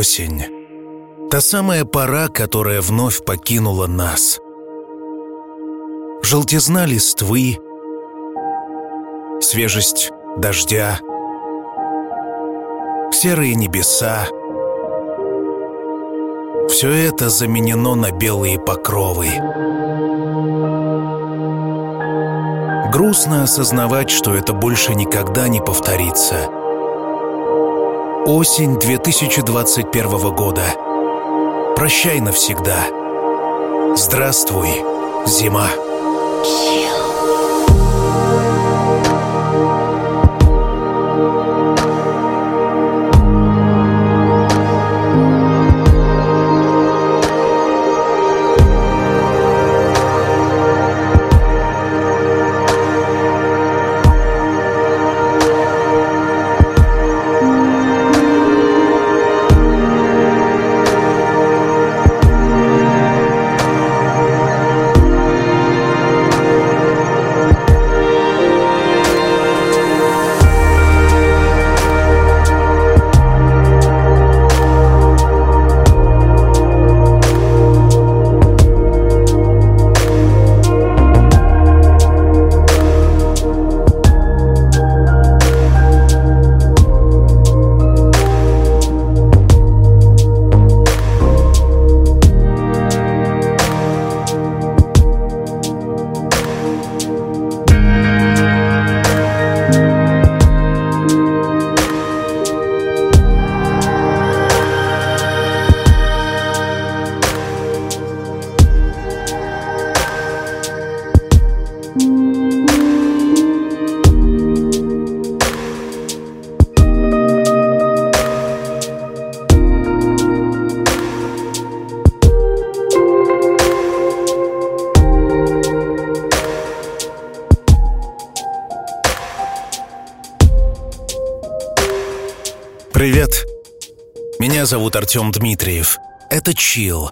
Осень. Та самая пора, которая вновь покинула нас. Желтизна листвы, свежесть дождя, серые небеса. Все это заменено на белые покровы. Грустно осознавать, что это больше никогда не повторится. Осень 2021 года. Прощай навсегда. Здравствуй, зима. Привет. Зовут Артем Дмитриев. Это Chill.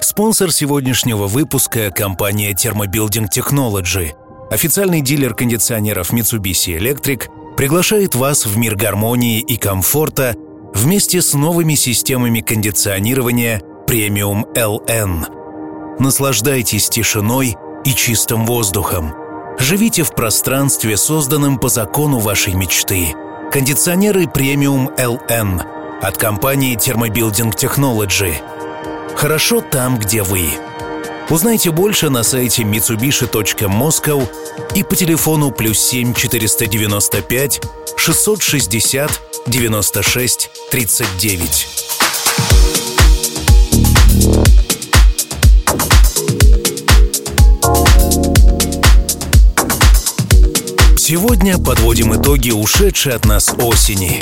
Спонсор сегодняшнего выпуска – компания Thermobuilding Technology. Официальный дилер кондиционеров Mitsubishi Electric приглашает вас в мир гармонии и комфорта вместе с новыми системами кондиционирования Premium LN. Наслаждайтесь тишиной и чистым воздухом. Живите в пространстве, созданном по закону вашей мечты – Кондиционеры Premium LN от компании Thermobuilding Technology. Хорошо там, где вы. Узнайте больше на сайте mitsubishi.moscow и по телефону плюс 7 495 660 96 39. Сегодня подводим итоги ушедшей от нас осени.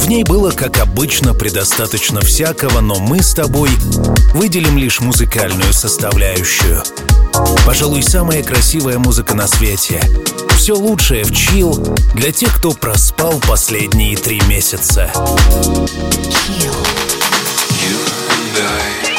В ней было, как обычно, предостаточно всякого, но мы с тобой выделим лишь музыкальную составляющую. Пожалуй, самая красивая музыка на свете. Все лучшее в чил для тех, кто проспал последние три месяца. Chill. Шутки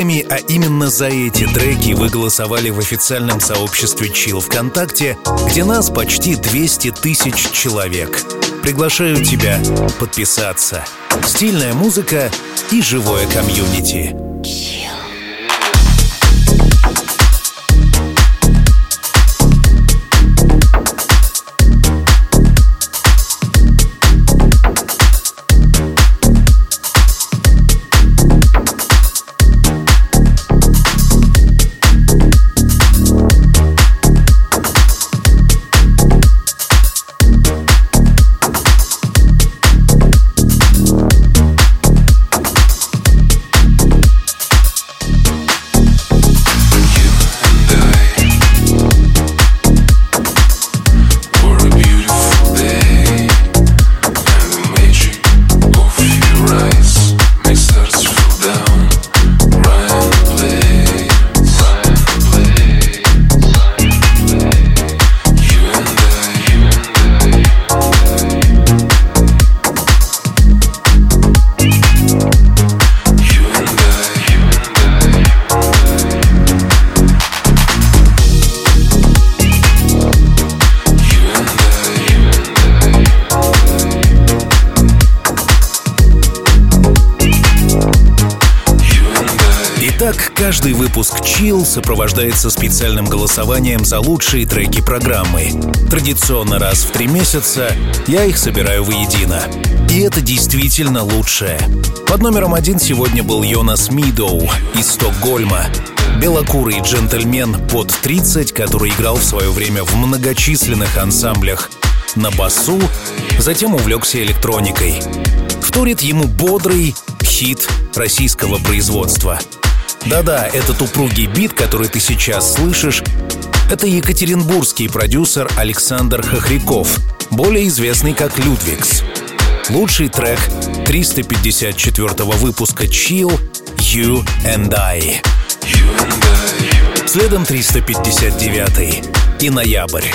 шутками, а именно за эти треки вы голосовали в официальном сообществе Chill ВКонтакте, где нас почти 200 тысяч человек. Приглашаю тебя подписаться. Стильная музыка и живое комьюнити. Каждый выпуск Chill сопровождается специальным голосованием за лучшие треки программы. Традиционно раз в три месяца я их собираю воедино. И это действительно лучшее. Под номером один сегодня был Йонас Мидоу из Стокгольма. Белокурый джентльмен под 30, который играл в свое время в многочисленных ансамблях на басу, затем увлекся электроникой. Вторит ему бодрый хит российского производства — да-да, этот упругий бит, который ты сейчас слышишь, это екатеринбургский продюсер Александр Хохряков, более известный как Людвигс. Лучший трек 354 выпуска Chill You and I. Следом 359 и ноябрь.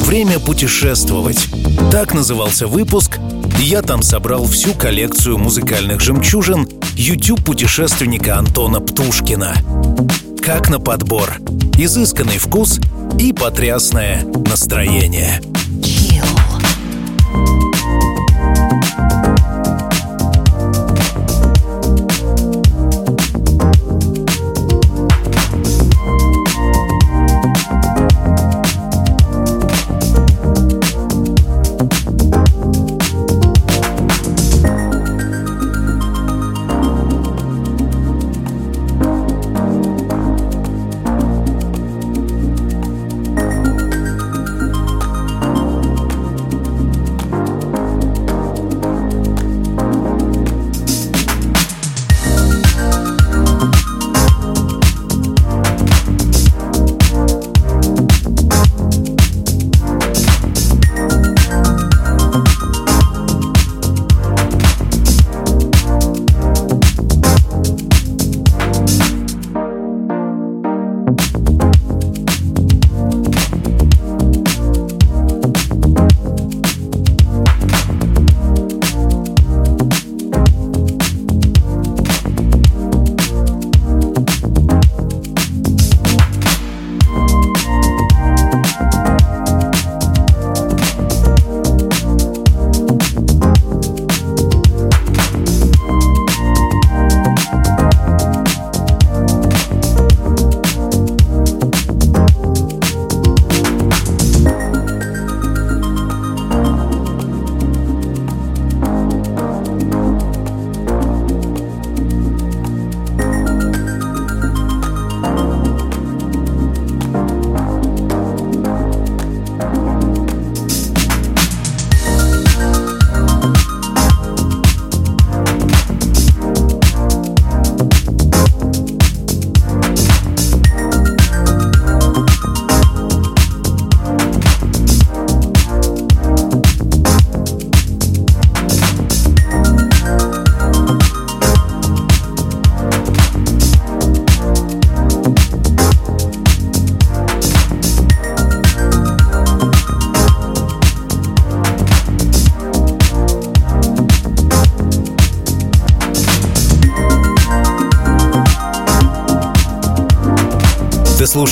Время путешествовать. Так назывался выпуск, я там собрал всю коллекцию музыкальных жемчужин YouTube путешественника Антона Птушкина. Как на подбор. Изысканный вкус и потрясное настроение.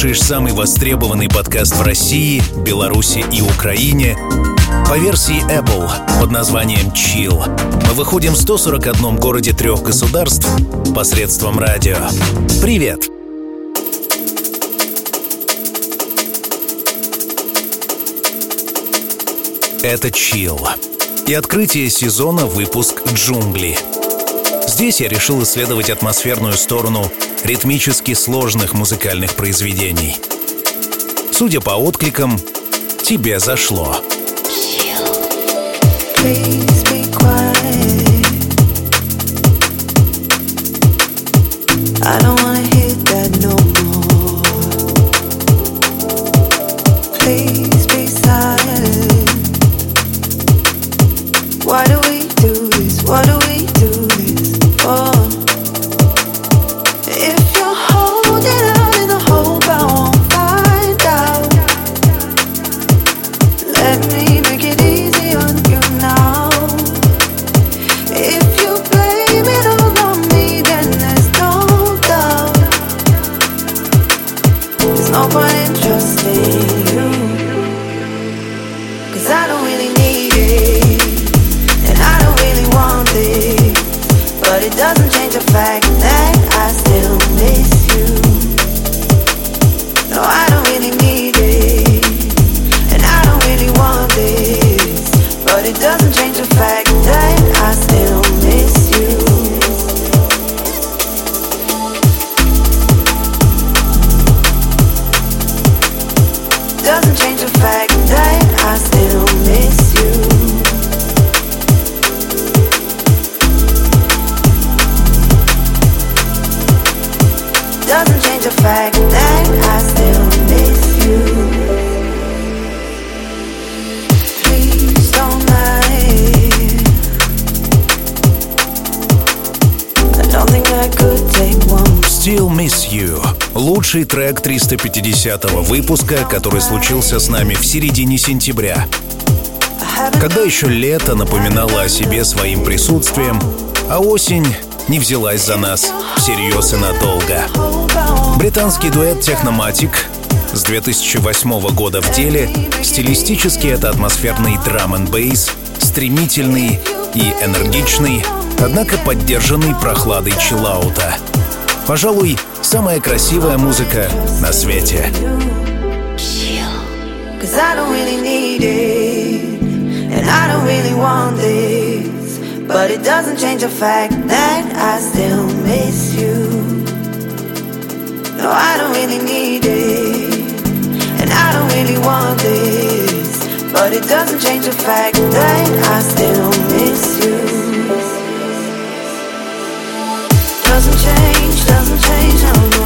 Слушаешь самый востребованный подкаст в России, Беларуси и Украине по версии Apple под названием Chill. Мы выходим в 141 городе трех государств посредством радио. Привет! Это Chill. И открытие сезона выпуск «Джунгли». Здесь я решил исследовать атмосферную сторону ритмически сложных музыкальных произведений. Судя по откликам, тебе зашло. Please Лучший трек 350-го выпуска, который случился с нами в середине сентября. Когда еще лето напоминало о себе своим присутствием, а осень не взялась за нас всерьез и надолго. Британский дуэт Техноматик с 2008 года в деле. Стилистически это атмосферный драм н бейс, стремительный и энергичный, однако поддержанный прохладой чиллаута. Пожалуй, самая красивая музыка на свете. Cause I don't really need it, and I don't really want this. But it doesn't change the fact that I still miss you. No, I don't really need it, and I don't really want this. But it doesn't change the fact that I still change, I don't know.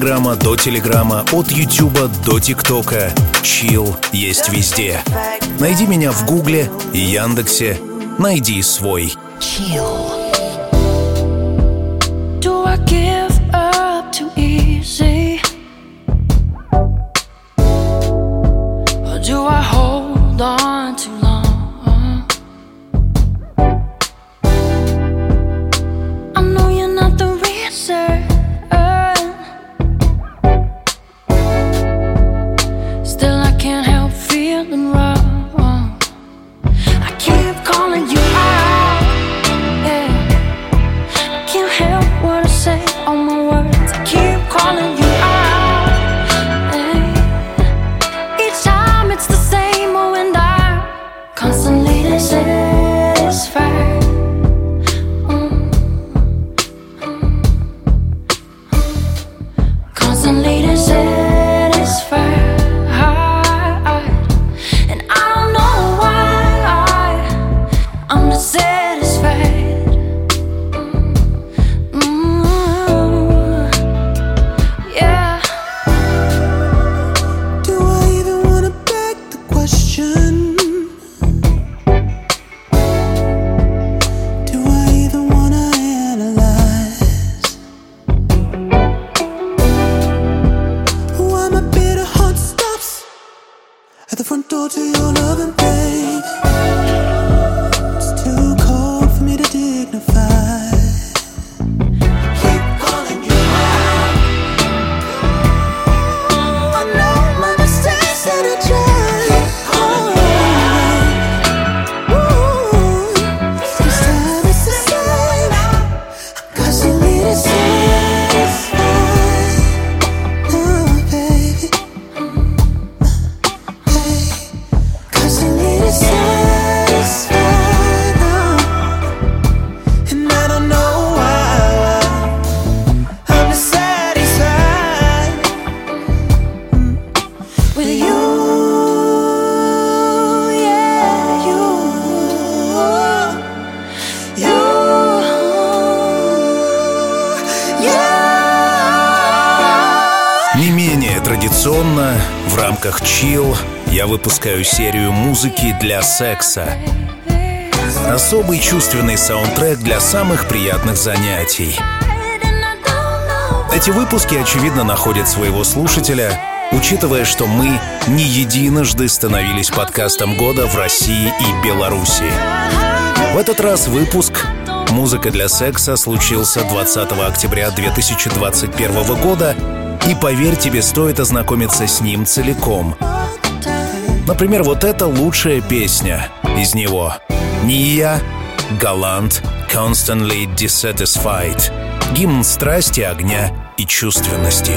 Инстаграма до Телеграма, от Ютуба до ТикТока. Чил есть везде. Найди меня в Гугле и Яндексе. Найди свой. Chill. keep calling you out. Выпускаю серию музыки для секса. Особый чувственный саундтрек для самых приятных занятий. Эти выпуски, очевидно, находят своего слушателя, учитывая, что мы не единожды становились подкастом года в России и Беларуси. В этот раз выпуск «Музыка для секса» случился 20 октября 2021 года, и поверь, тебе стоит ознакомиться с ним целиком — Например, вот эта лучшая песня из него. Ния, Галант, Constantly Dissatisfied. Гимн страсти, огня и чувственности.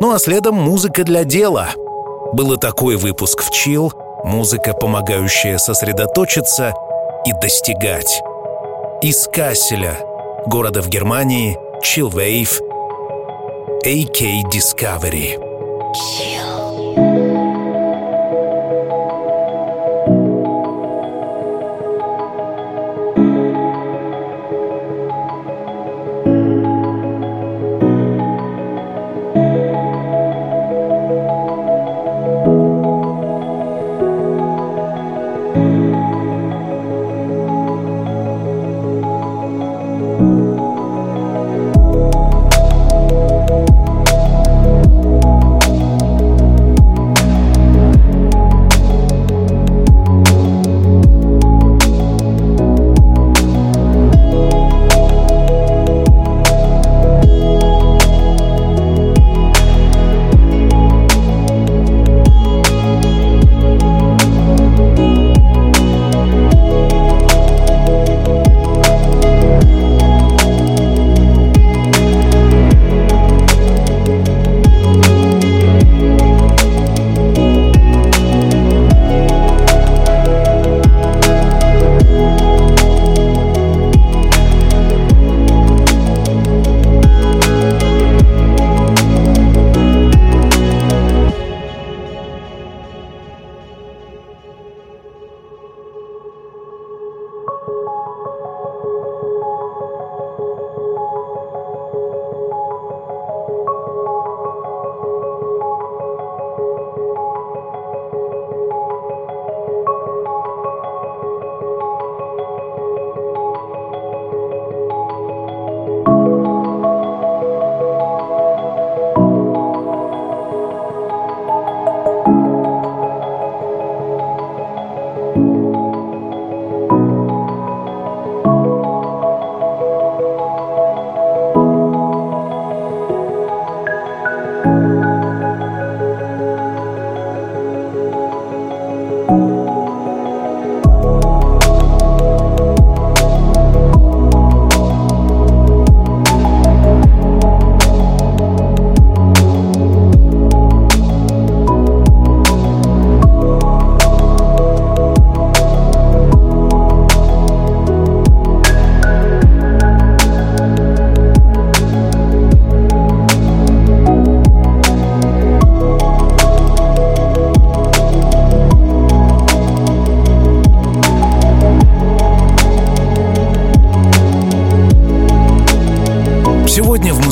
Ну а следом музыка для дела. Был такой выпуск в Chill, музыка, помогающая сосредоточиться и достигать. Из Касселя — города в Германии Chillwave AK Discovery. Chill.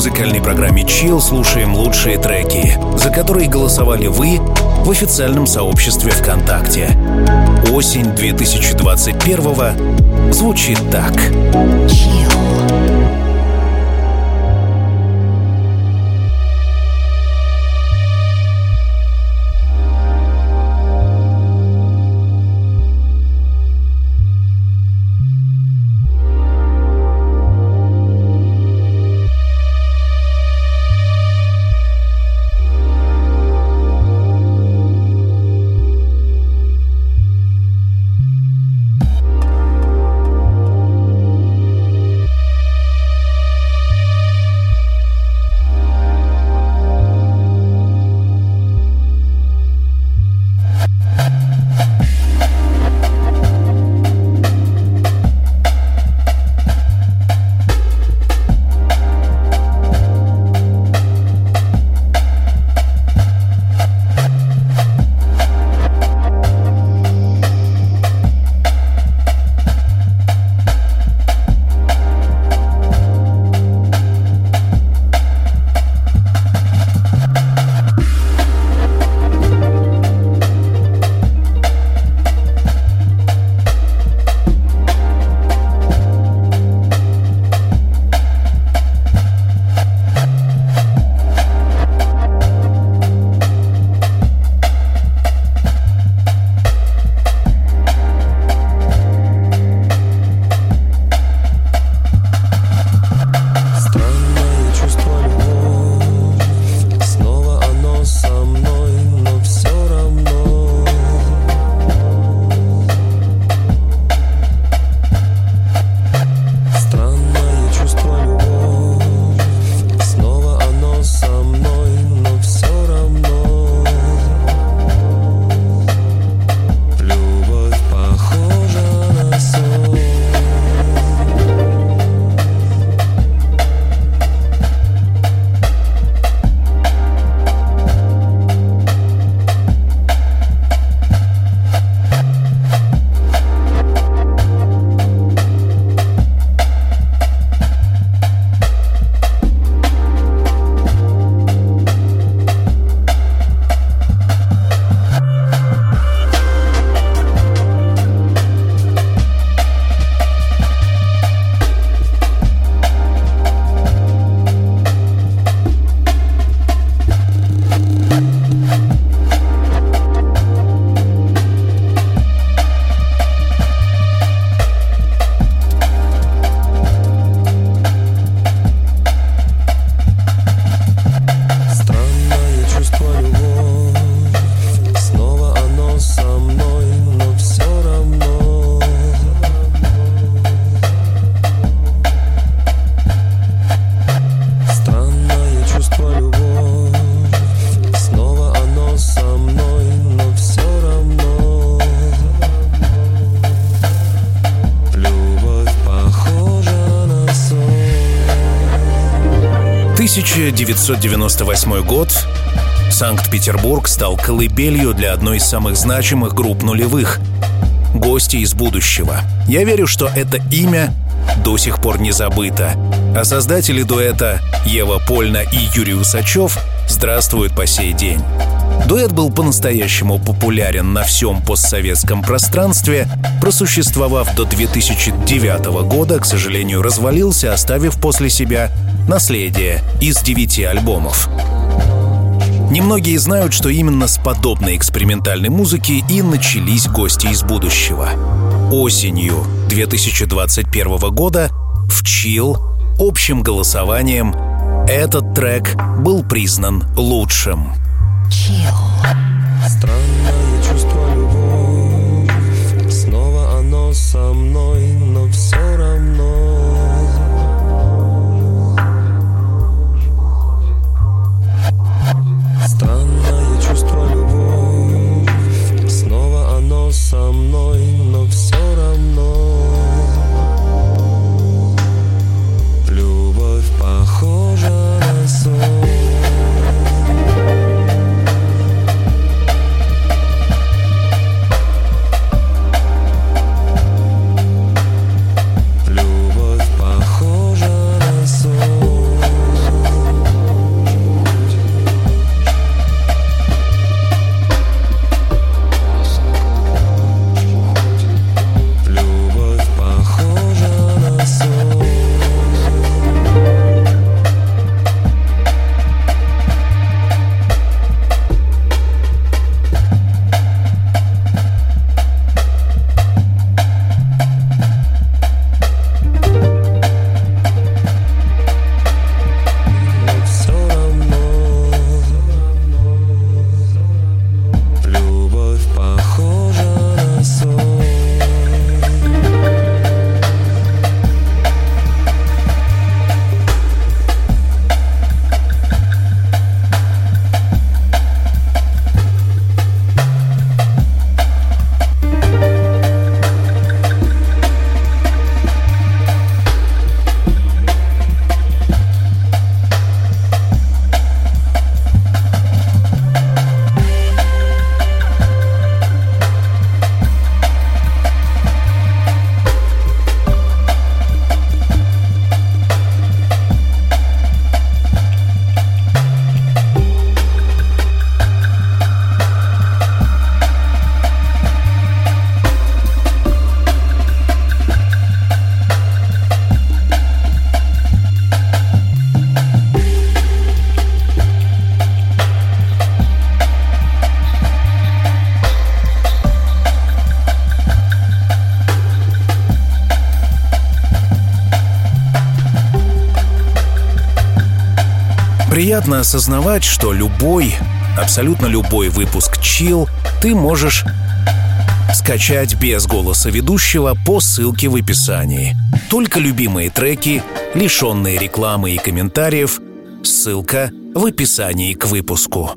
Музыкальной программе Chill слушаем лучшие треки, за которые голосовали вы в официальном сообществе ВКонтакте. Осень 2021 звучит так. Chill. 1998 год. Санкт-Петербург стал колыбелью для одной из самых значимых групп нулевых — «Гости из будущего». Я верю, что это имя до сих пор не забыто. А создатели дуэта Ева Польна и Юрий Усачев здравствуют по сей день. Дуэт был по-настоящему популярен на всем постсоветском пространстве, просуществовав до 2009 года, к сожалению, развалился, оставив после себя наследие из девяти альбомов. Немногие знают, что именно с подобной экспериментальной музыки и начались гости из будущего. Осенью 2021 года в Chill общим голосованием этот трек был признан лучшим. Chill. Странное чувство любовь Снова оно со мной, со мной, но все Приятно осознавать, что любой, абсолютно любой выпуск Chill ты можешь скачать без голоса ведущего по ссылке в описании. Только любимые треки, лишенные рекламы и комментариев, ссылка в описании к выпуску.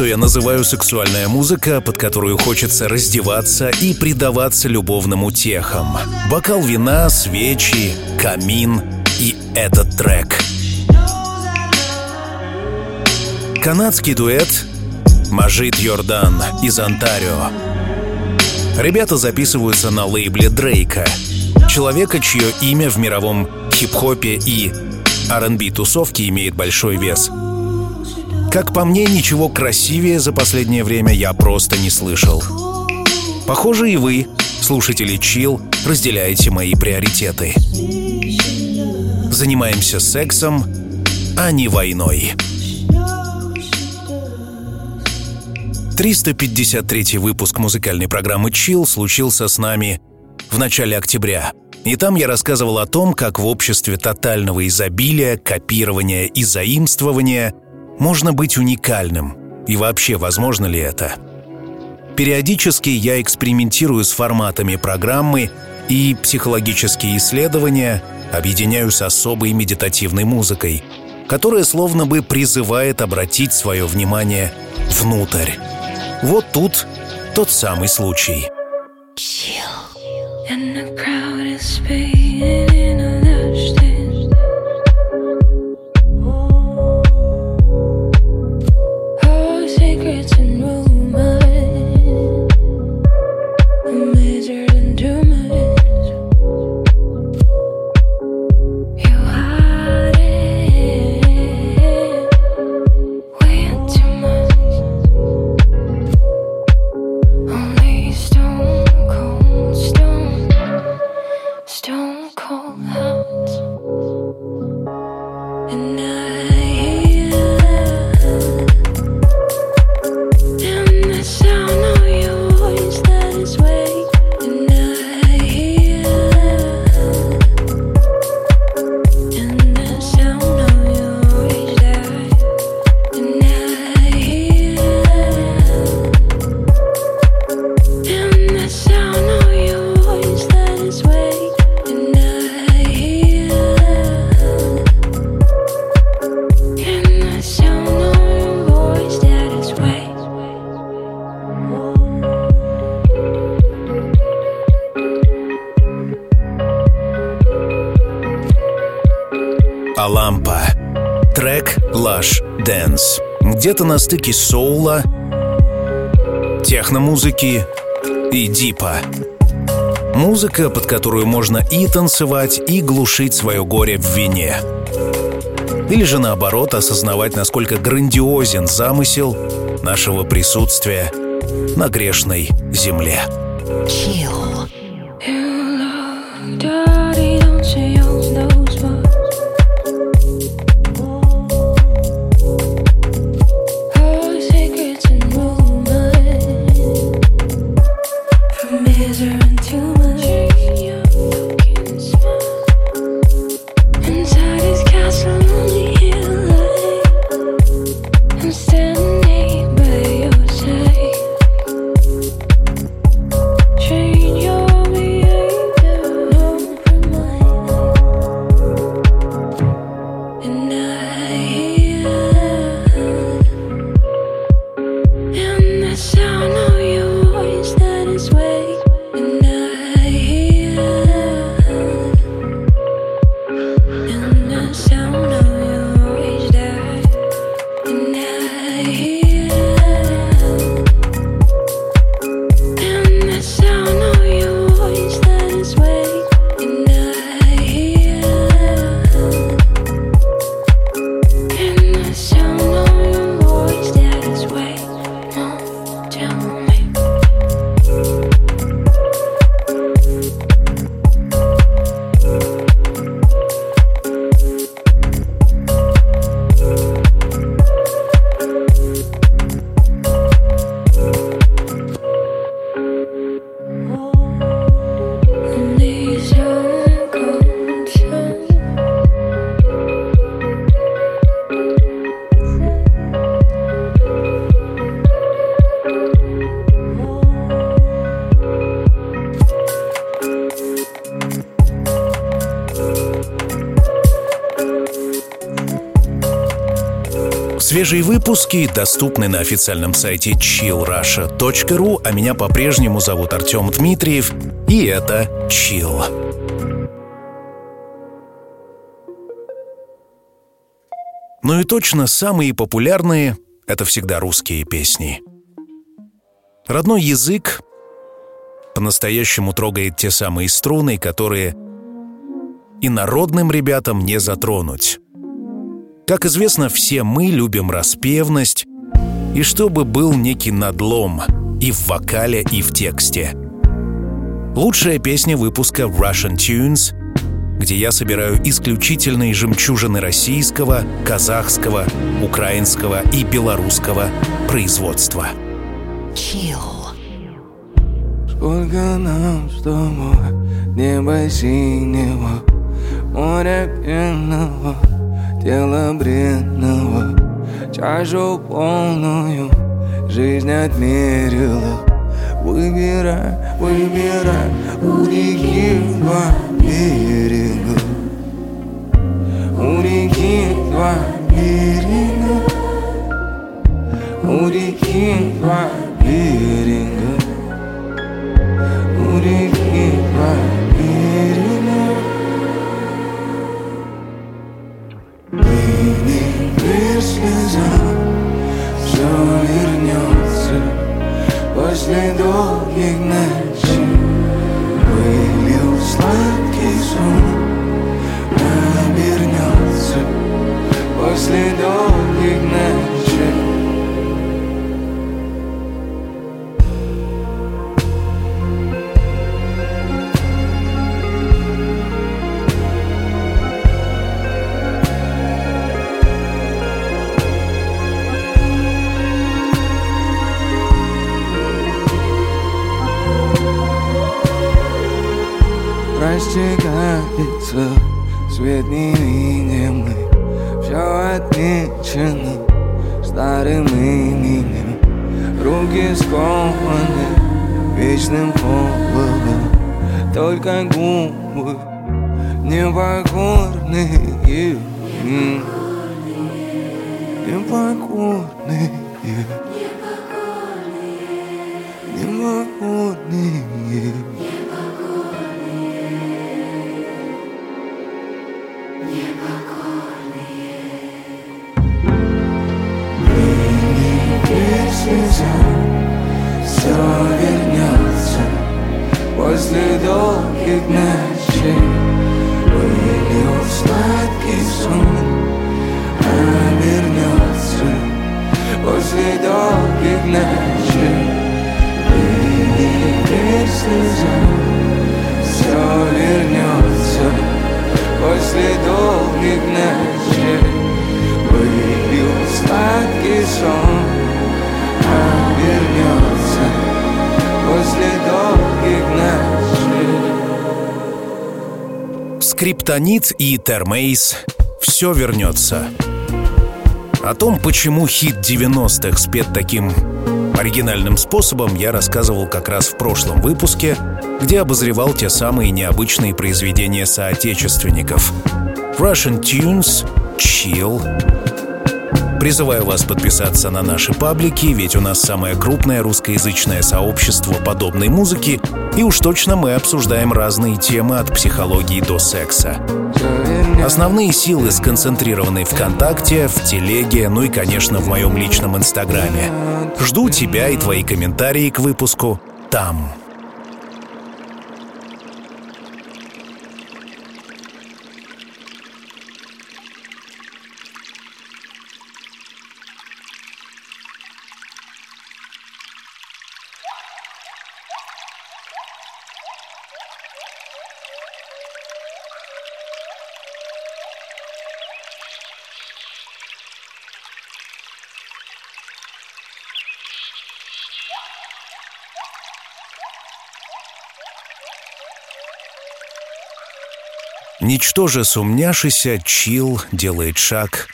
Что я называю сексуальная музыка, под которую хочется раздеваться и предаваться любовным утехам. Бокал вина, свечи, камин и этот трек. Канадский дуэт Мажит Йордан из Онтарио. Ребята записываются на лейбле Дрейка, человека, чье имя в мировом хип-хопе и R&B тусовке имеет большой вес. Как по мне, ничего красивее за последнее время я просто не слышал. Похоже, и вы, слушатели Chill, разделяете мои приоритеты. Занимаемся сексом, а не войной. 353 выпуск музыкальной программы Chill случился с нами в начале октября. И там я рассказывал о том, как в обществе тотального изобилия, копирования и заимствования можно быть уникальным. И вообще, возможно ли это? Периодически я экспериментирую с форматами программы и психологические исследования объединяю с особой медитативной музыкой, которая словно бы призывает обратить свое внимание внутрь. Вот тут тот самый случай. And the crowd is speeding in a Где-то на стыке соула, техномузыки и дипа. Музыка, под которую можно и танцевать, и глушить свое горе в вине. Или же наоборот осознавать, насколько грандиозен замысел нашего присутствия на грешной земле. Chill. Свежие выпуски доступны на официальном сайте chillrusha.ru, а меня по-прежнему зовут Артем Дмитриев, и это Chill. Ну и точно самые популярные — это всегда русские песни. Родной язык по-настоящему трогает те самые струны, которые и народным ребятам не затронуть. Как известно, все мы любим распевность, и чтобы был некий надлом и в вокале, и в тексте. Лучшая песня выпуска Russian Tunes, где я собираю исключительные жемчужины российского, казахского, украинского и белорусского производства. Chill. Сколько нам с тобой неба синего, моря пенного, тела бренного, чашу полную жизнь отмерила, Выбирай, выбирай у реки два берега У реки два берега У реки два берега У реки два берега пришли все вернется После долгих ночей Вылил сладкий сон Обернется После долгих ночей Растекается свет невидимый Все отмечено старым именем. Руки скованы вечным холодом Только губы Непокорные. Непокорные После долгих ночей. Вылил сладкий сон Обернется После долгих ночей. Вылил слеза Все вернется После долгих ночей. Вылил сладкий сон вернется долгих ночей. Скриптонит и Термейс «Все вернется». О том, почему хит 90-х спет таким оригинальным способом, я рассказывал как раз в прошлом выпуске, где обозревал те самые необычные произведения соотечественников. Russian Tunes, Chill, Призываю вас подписаться на наши паблики, ведь у нас самое крупное русскоязычное сообщество подобной музыки, и уж точно мы обсуждаем разные темы от психологии до секса. Основные силы сконцентрированы ВКонтакте, в Телеге, ну и, конечно, в моем личном Инстаграме. Жду тебя и твои комментарии к выпуску там. Ничтоже сумняшися, Чил делает шаг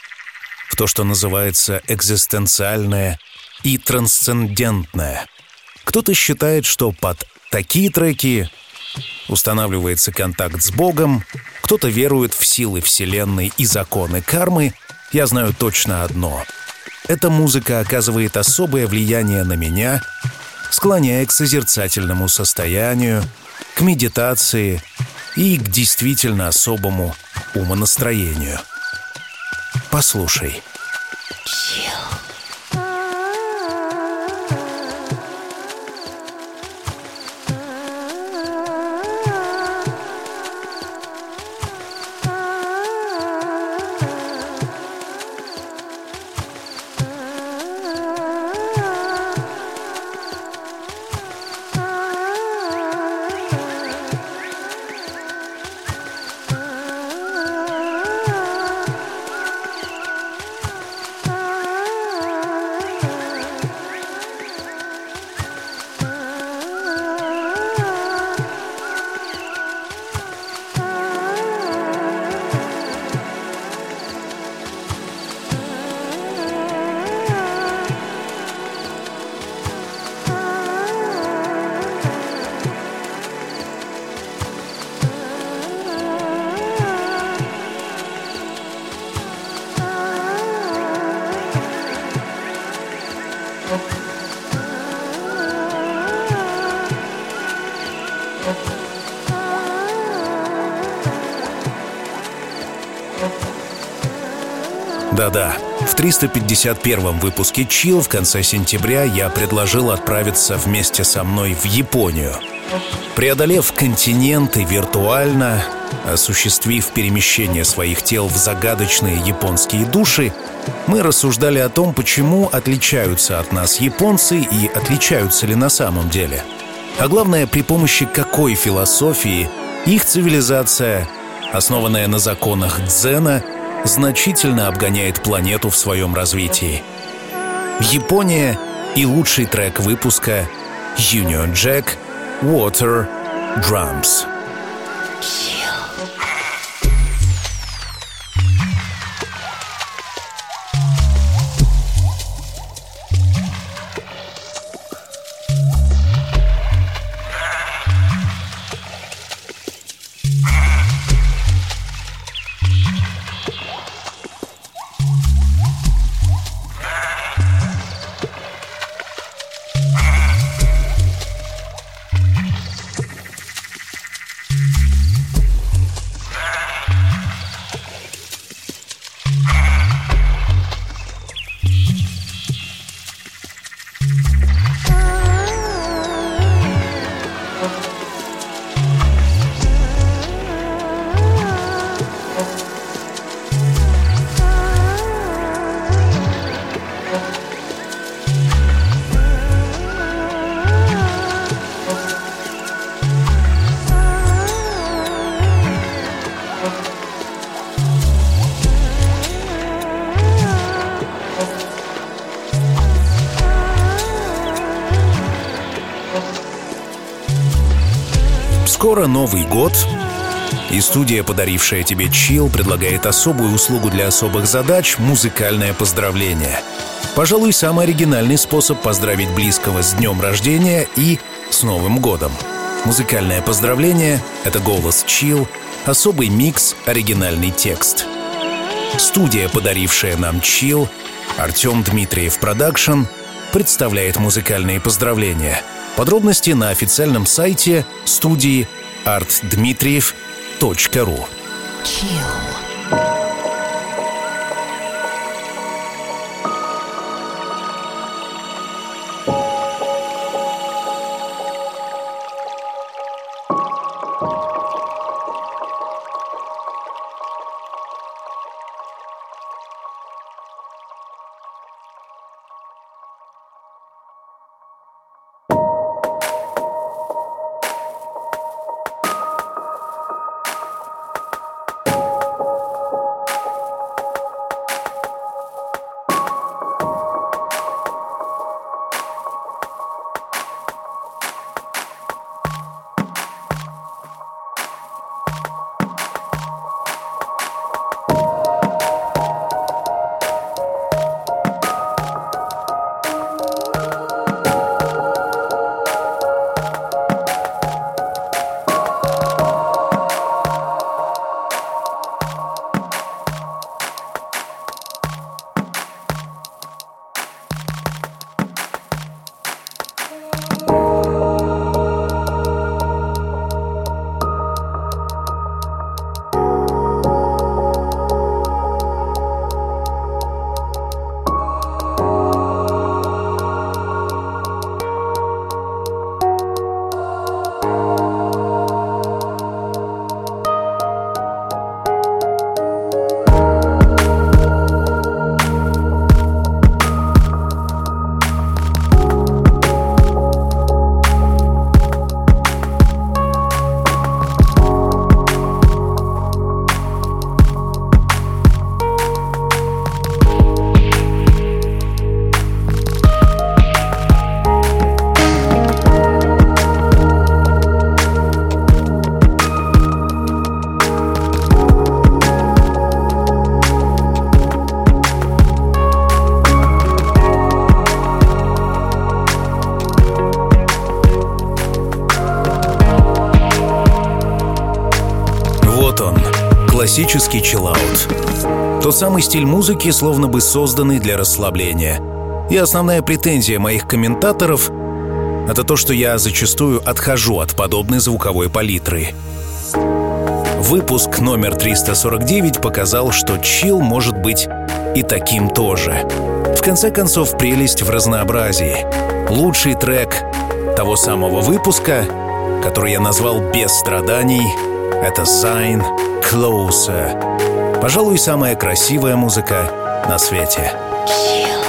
в то, что называется экзистенциальное и трансцендентное. Кто-то считает, что под такие треки устанавливается контакт с Богом, кто-то верует в силы Вселенной и законы кармы. Я знаю точно одно. Эта музыка оказывает особое влияние на меня, склоняя к созерцательному состоянию, к медитации и к действительно особому умонастроению. Послушай. Да-да, 351 выпуске Chill в конце сентября я предложил отправиться вместе со мной в Японию. Преодолев континенты виртуально, осуществив перемещение своих тел в загадочные японские души, мы рассуждали о том, почему отличаются от нас японцы и отличаются ли на самом деле. А главное, при помощи какой философии их цивилизация, основанная на законах дзена, значительно обгоняет планету в своем развитии. Япония и лучший трек выпуска Union Jack Water Drums. Скоро Новый год, и студия, подарившая тебе Chill, предлагает особую услугу для особых задач — музыкальное поздравление. Пожалуй, самый оригинальный способ поздравить близкого с днем рождения и с Новым годом. Музыкальное поздравление — это голос Chill, особый микс, оригинальный текст. Студия, подарившая нам Chill, Артем Дмитриев Production, представляет музыкальные поздравления. Подробности на официальном сайте студии artdmitriev.ru Chill. Классический чиллаут. Тот самый стиль музыки, словно бы созданный для расслабления. И основная претензия моих комментаторов — это то, что я зачастую отхожу от подобной звуковой палитры. Выпуск номер 349 показал, что чил может быть и таким тоже. В конце концов, прелесть в разнообразии. Лучший трек того самого выпуска, который я назвал «Без страданий», это «Sign Closer». Пожалуй, самая красивая музыка на свете. Понятно,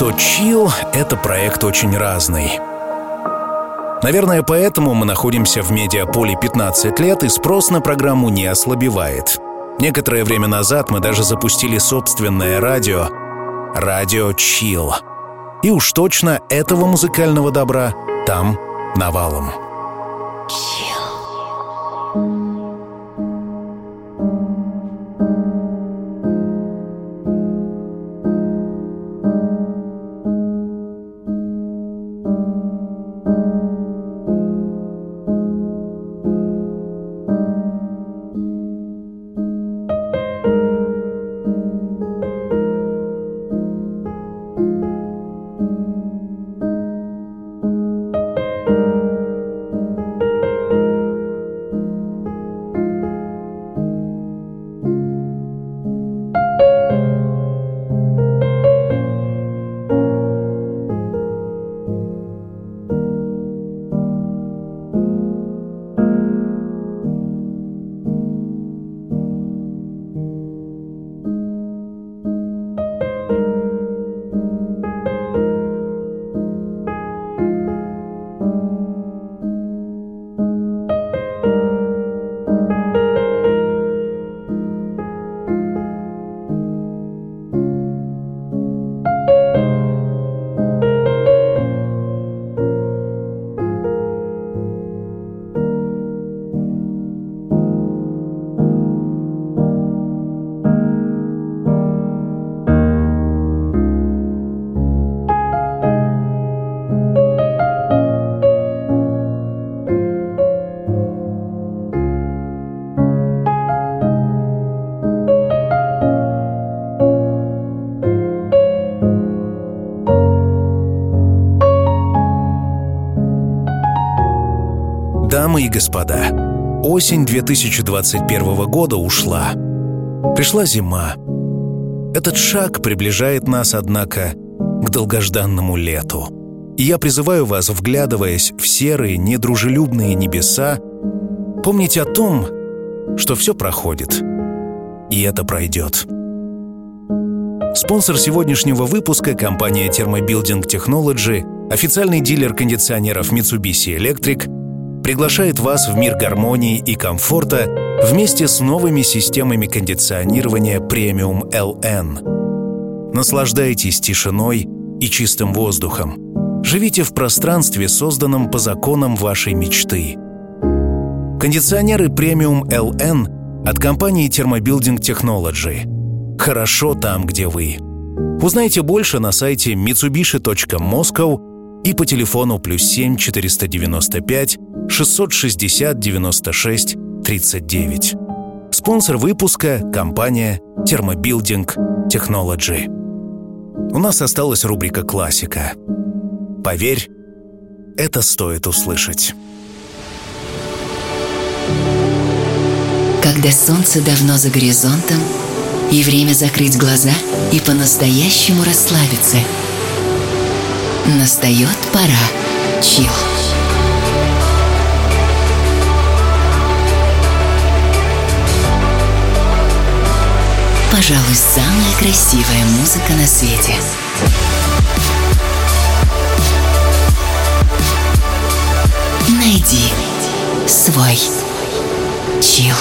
что Chill — это проект очень разный. Наверное, поэтому мы находимся в медиаполе 15 лет, и спрос на программу не ослабевает. Некоторое время назад мы даже запустили собственное радио — «Радио Chill». И уж точно этого музыкального добра там навалом. Господа, осень 2021 года ушла. Пришла зима. Этот шаг приближает нас, однако, к долгожданному лету. И я призываю вас, вглядываясь в серые, недружелюбные небеса, помнить о том, что все проходит. И это пройдет. Спонсор сегодняшнего выпуска – компания Thermobuilding Technology, официальный дилер кондиционеров Mitsubishi Electric – приглашает вас в мир гармонии и комфорта вместе с новыми системами кондиционирования премиум LN. Наслаждайтесь тишиной и чистым воздухом. Живите в пространстве, созданном по законам вашей мечты. Кондиционеры премиум LN от компании Thermobuilding Technology. Хорошо там, где вы. Узнайте больше на сайте mitsubishi.moscow и по телефону плюс 7 495 660 96 39. Спонсор выпуска – компания Thermobuilding Technology. У нас осталась рубрика «Классика». Поверь, это стоит услышать. Когда солнце давно за горизонтом, и время закрыть глаза и по-настоящему расслабиться. Настает пора. Чил. Пожалуй, самая красивая музыка на свете. Найди свой чил.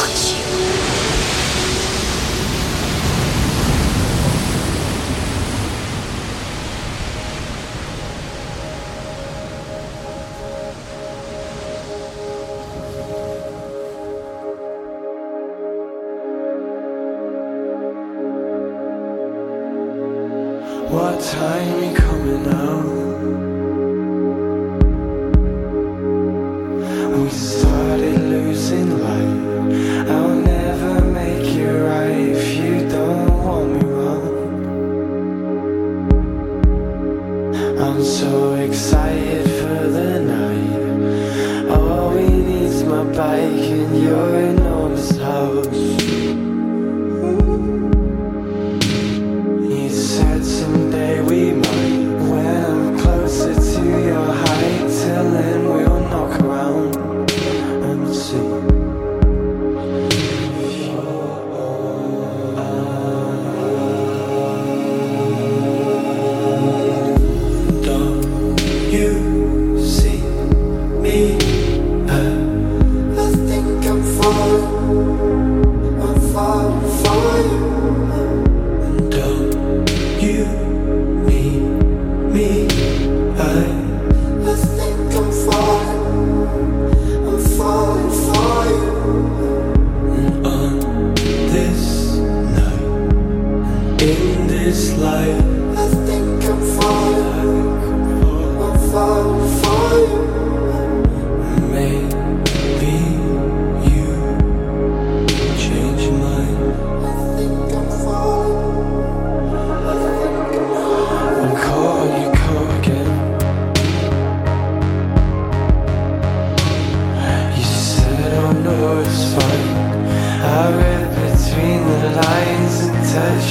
Time coming out?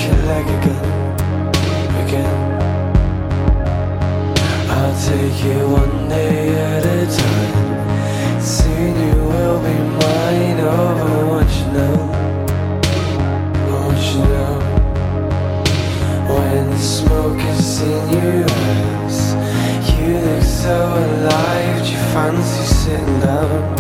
Your leg again. Again. I'll take you one day at a time. Soon you will be mine. Oh, but what you know? What you know? When the smoke is in your eyes, you look so alive. Do you fancy sitting down